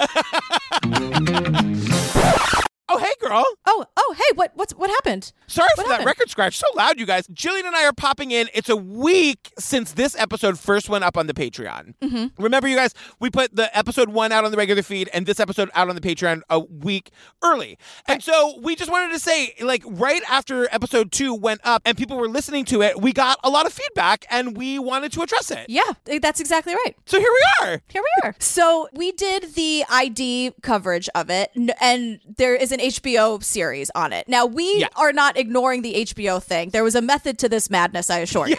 Oh, hey, girl. Oh, oh, hey, what, what's, what happened? Sorry What for that record scratch. So loud, you guys. Gillian and I are popping in. It's a week since this episode first went up on the Patreon. Mhm. Remember, you guys, we put the episode one out on the regular feed and this episode out on the Patreon a week early. And so we just wanted to say, like, right after episode two went up and people were listening to it, we got a lot of feedback and we wanted to address it. Yeah, that's exactly right. So here we are. Here we are. So we did the ID coverage of it, and there is an HBO series on it. Now we Yeah. are not ignoring the HBO thing. There was a method to this madness, I assure you.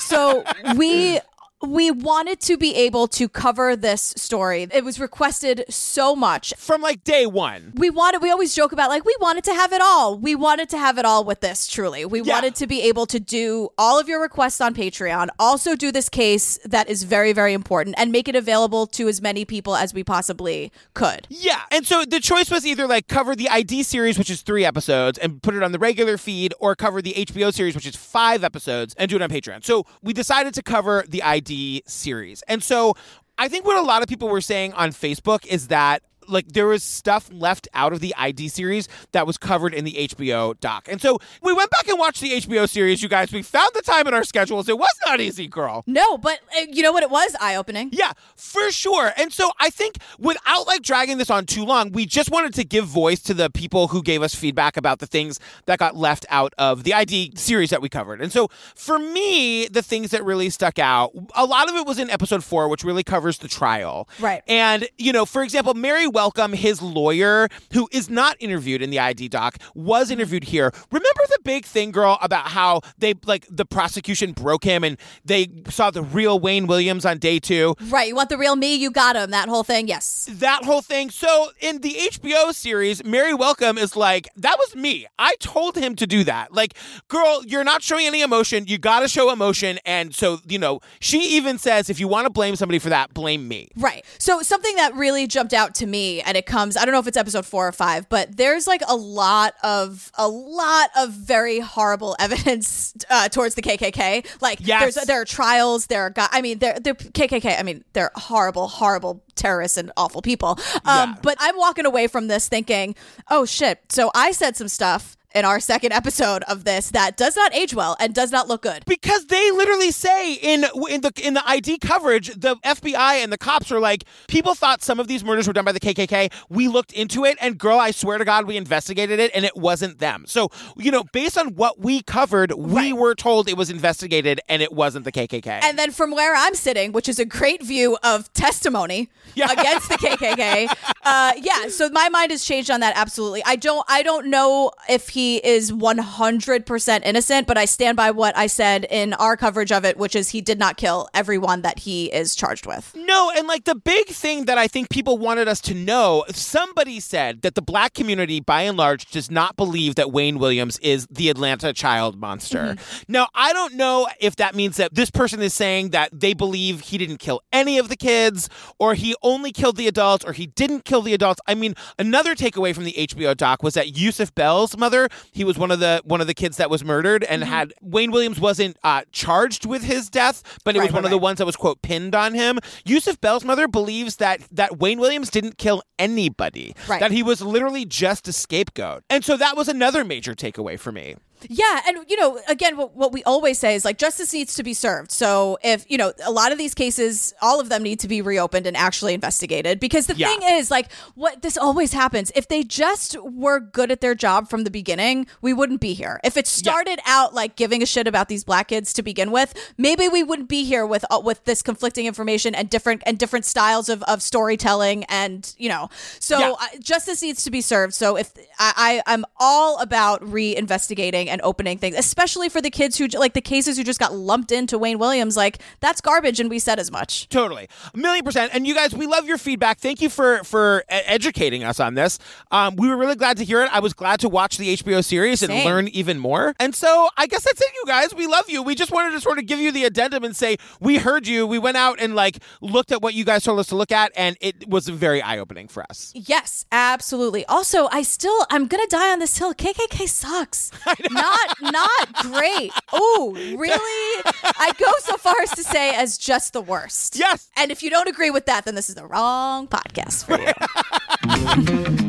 so we. (laughs) We wanted to be able to cover this story. It was requested so much from like day one. We wanted. We always joke about like we wanted to have it all. We wanted to have it all with this. Truly, we wanted to be able to do all of your requests on Patreon. Also, do this case that is very, very important, and make it available to as many people as we possibly could. Yeah. And so the choice was either like cover the ID series, which is three episodes, and put it on the regular feed, or cover the HBO series, which is five episodes, and do it on Patreon. So we decided to cover the ID series. And so I think what a lot of people were saying on Facebook is that like there was stuff left out of the ID series that was covered in the HBO doc. And so we went back and watched the HBO series, you guys. We found the time in our schedules. It was not easy, girl. No, but uh, you know what? It was eye opening. Yeah, for sure. And so I think without like dragging this on too long, we just wanted to give voice to the people who gave us feedback about the things that got left out of the ID series that we covered. And so for me, the things that really stuck out, a lot of it was in episode four, which really covers the trial. Right. And, you know, for example, Mary Welcome, his lawyer, who is not interviewed in the ID doc, was mm-hmm. interviewed here. Remember the big thing, girl, about how they, like, the prosecution broke him and they saw the real Wayne Williams on day two? Right. You want the real me? You got him. That whole thing. Yes. that whole thing. So in the HBO series, Mary Welcome is like, that was me. I told him to do that. Like, girl, you're not showing any emotion. You got to show emotion. And so, you know, she even says, if you want to blame somebody for that, blame me. Right. So something that really jumped out to me, and it comes, I don't know if it's episode four or five, but there's like a lot of a lot of very horrible (laughs) evidence uh, towards the KKK. Like, Yes. there's there are trials. There are, I mean, they're they're KKK. I mean, they're horrible, horrible terrorists and awful people. Um, But I'm walking away from this thinking, oh shit. So I said some stuff in our second episode of this that does not age well and does not look good. Because they literally say in in the in the ID coverage, the FBI and the cops are like, people thought some of these murders were done by the KKK. We looked into it, and girl, I swear to God, we investigated it, and it wasn't them. So you know, based on what we covered, we were told it was investigated, and it wasn't the KKK. And then from where I'm sitting, which is a great view of testimony against the KKK, (laughs) uh, yeah. So my mind has changed on that. Absolutely. I don't. I don't know if he is 100 percent innocent, but I stand by what I said in our coverage of it, which is he did not kill everyone that he is charged with. No, and like the big thing that I think people wanted us to know, somebody said that the black community by and large does not believe that Wayne Williams is the Atlanta child monster. Mm-hmm. Now, I don't know if that means that this person is saying that they believe he didn't kill any of the kids or he only killed the adults or he didn't kill the adults. I mean, another takeaway from the HBO doc was that Yusuf Bell's mother, he was one of the one of the kids that was murdered and had Wayne Williams wasn't uh, charged with his death, but it Right, was one right, of the ones that was quote pinned on him. Yusuf Bell's mother believes that that Wayne Williams didn't kill anybody. Right. That he was literally just a scapegoat. And so that was another major takeaway for me. Yeah, and you know, again, what, what we always say is like justice needs to be served. So if you know, a lot of these cases, all of them need to be reopened and actually investigated. Because the Yeah. thing is, like, what this always happens. If they just were good at their job from the beginning, we wouldn't be here. If it started out like giving a shit about these black kids to begin with, maybe we wouldn't be here with uh, with this conflicting information and different and different styles of, of storytelling. And you know, so Yeah. uh, justice needs to be served. So if I, I I'm all about reinvestigating going and opening things, especially for the kids who like the cases who just got lumped into Wayne Williams. Like that's garbage, and we said as much. Totally, a million percent. And you guys, we love your feedback. Thank you for for educating us on this. Um, we were really glad to hear it. I was glad to watch the HBO series and Same. learn even more. And so I guess that's it, you guys. We love you. We just wanted to sort of give you the addendum and say we heard you. We went out and like looked at what you guys told us to look at, and it was very eye opening for us. Yes, absolutely. Also, I still I'm gonna die on this hill. KKK sucks. (laughs) Not not great. Oh, really? I go so far as to say as just the worst. Yes. And if you don't agree with that, then this is the wrong podcast for you. (laughs)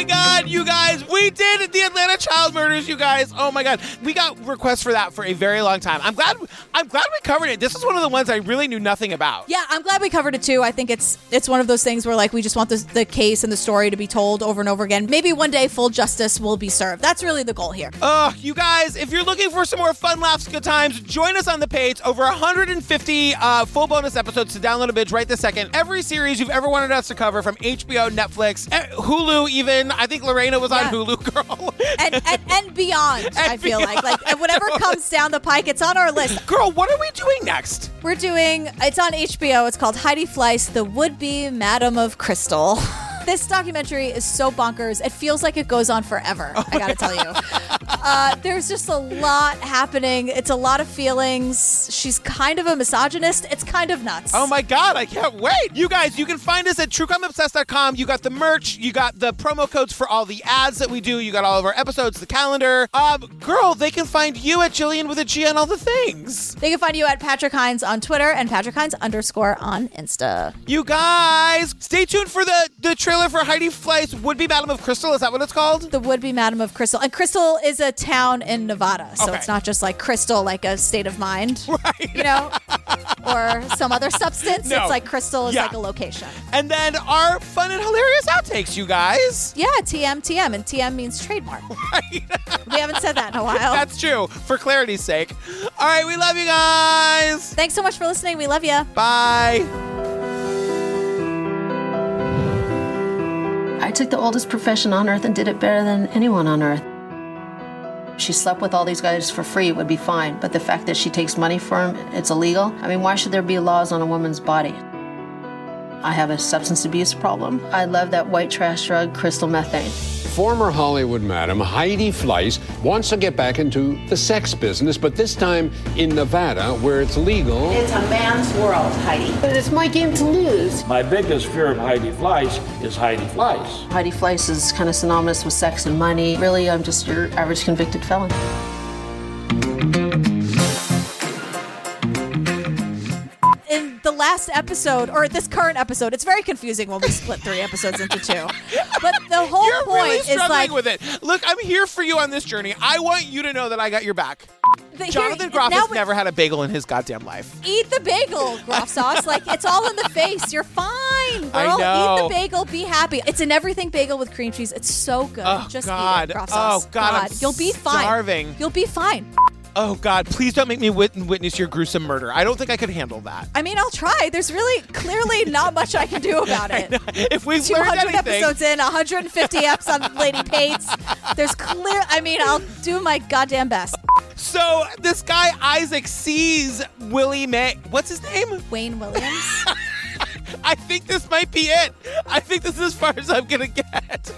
my God, you guys, we did the Atlanta child murders, you guys. Oh my God, we got requests for that for a very long time. I'm glad. I'm glad we covered it. This is one of the ones I really knew nothing about. Yeah, I'm glad we covered it too. I think it's it's one of those things where like we just want the, the case and the story to be told over and over again. Maybe one day full justice will be served. That's really the goal here. Oh, you guys, if you're looking for some more fun, laughs, good times, join us on the page. Over 150 uh, full bonus episodes to download a binge right this second. Every series you've ever wanted us to cover from HBO, Netflix, eh, Hulu, even. I think Lorena was on Hulu, girl. And and, and beyond, (laughs) I feel like like and whatever comes down the pike, it's on our list. Girl, what are we doing next? We're doing it's on HBO. It's called Heidi Fleiss, the would-be Madam of Crystal. (laughs) This documentary is so bonkers. It feels like it goes on forever. I gotta tell you. Uh, there's just a lot happening. It's a lot of feelings. She's kind of a misogynist. It's kind of nuts. Oh my god, I can't wait. You guys, you can find us at truecrimeobsessed.com. You got the merch, you got the promo codes for all the ads that we do, you got all of our episodes, the calendar. Um, girl, they can find you at Gillian with a G on all the things. They can find you at Patrick Hinds on Twitter and Patrick Hinds underscore on Insta. You guys, stay tuned for the, the trailer for Heidi Fleiss Would Be Madam of Crystal. Is that what it's called? The would be Madam of Crystal. And Crystal is a town in Nevada. So Okay. it's not just like crystal, like a state of mind, (laughs) right. you know, or some other substance. No. It's like crystal is Yeah. like a location. And then our fun and hilarious outtakes, you guys. Yeah, TM, TM. And TM means trademark. (laughs) Right. we haven't said that in a while. That's true, for clarity's sake. All right, we love you guys. Thanks so much for listening. We love you. Bye. I took the oldest profession on earth and did it better than anyone on earth. She slept with all these guys for free would be fine, but the fact that she takes money for them, it's illegal. I mean, why should there be laws on a woman's body? I have a substance abuse problem. I love that white trash drug, crystal methane. Former Hollywood madam Heidi Fleiss wants to get back into the sex business, but this time in Nevada, where it's legal. It's a man's world, Heidi. But it's my game to lose. My biggest fear of Heidi Fleiss is Heidi Fleiss. Heidi Fleiss is kind of synonymous with sex and money. Really, I'm just your average convicted felon. Last episode, or this current episode, it's very confusing when we split three episodes into two. But the (laughs) whole You're point really is like with it. Look, I'm here for you on this journey. I want you to know that I got your back. The- here- Jonathan Groff has we- never had a bagel in his goddamn life. eat the bagel, Groff sauce. Like it's all in the face. You're fine, girl. I know. Eat the bagel. Be happy. It's an everything bagel with cream cheese. It's so good. Oh, Just God. eat it, Groff sauce. Oh, sauce. God, I'm You'll be fine. starving. You'll be fine. Oh God, please don't make me wit- witness your gruesome murder. I don't think I could handle that. I mean, I'll try. There's really clearly not much I can do about (laughs) it. If we've learned 200 anything, episodes in, 150 eps on Lady Pates. There's clear. I mean, I'll do my goddamn best. So this guy Isaac sees Willie May. What's his name? Wayne Williams. (laughs) I think this might be it. I think this is as far as I'm gonna get.